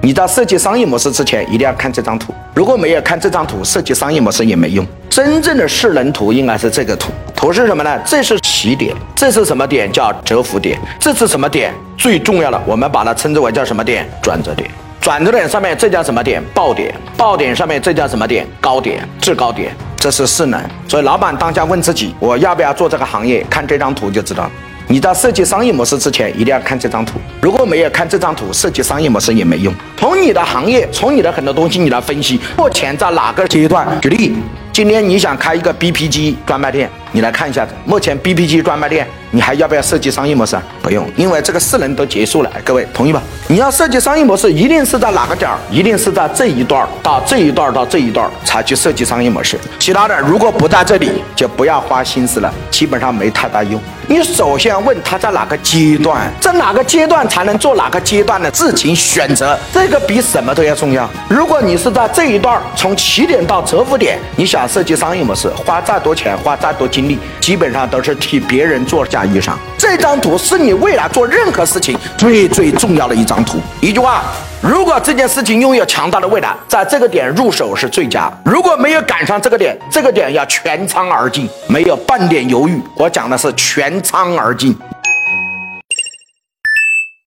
你在设计商业模式之前，一定要看这张图。如果没有看这张图，设计商业模式也没用。真正的势能图应该是这个图。图是什么呢？这是起点，这是什么点？叫折伏点。这是什么点？最重要的，我们把它称之为叫什么点？转折点。转折点上面这叫什么点？爆点。爆点上面这叫什么点？高点，制高点。这是势能。所以老板当下问自己，我要不要做这个行业？看这张图就知道。你在设计商业模式之前，一定要看这张图。如果没有看这张图，设计商业模式也没用。从你的行业，从你的很多东西，你来分析目前在哪个阶段。举例，今天你想开一个 BP 机专卖店，你来看一下子，目前 BP 机专卖店。你还要不要设计商业模式？不用，因为这个势能都结束了。各位同意吧？你要设计商业模式，一定是在哪个点儿？一定是在这一段到这一段到这一段才去设计商业模式。其他的如果不在这里，就不要花心思了，基本上没太大用。你首先问他在哪个阶段，在哪个阶段才能做哪个阶段的自行选择，这个比什么都要重要。如果你是在这一段从起点到折服点，你想设计商业模式，花再多钱，花再多精力，基本上都是替别人做。嫁衣裳，这张图是你未来做任何事情最最重要的一张图。一句话，如果这件事情拥有强大的未来，在这个点入手是最佳。如果没有赶上这个点，这个点要全仓而进，没有半点犹豫。我讲的是全仓而进。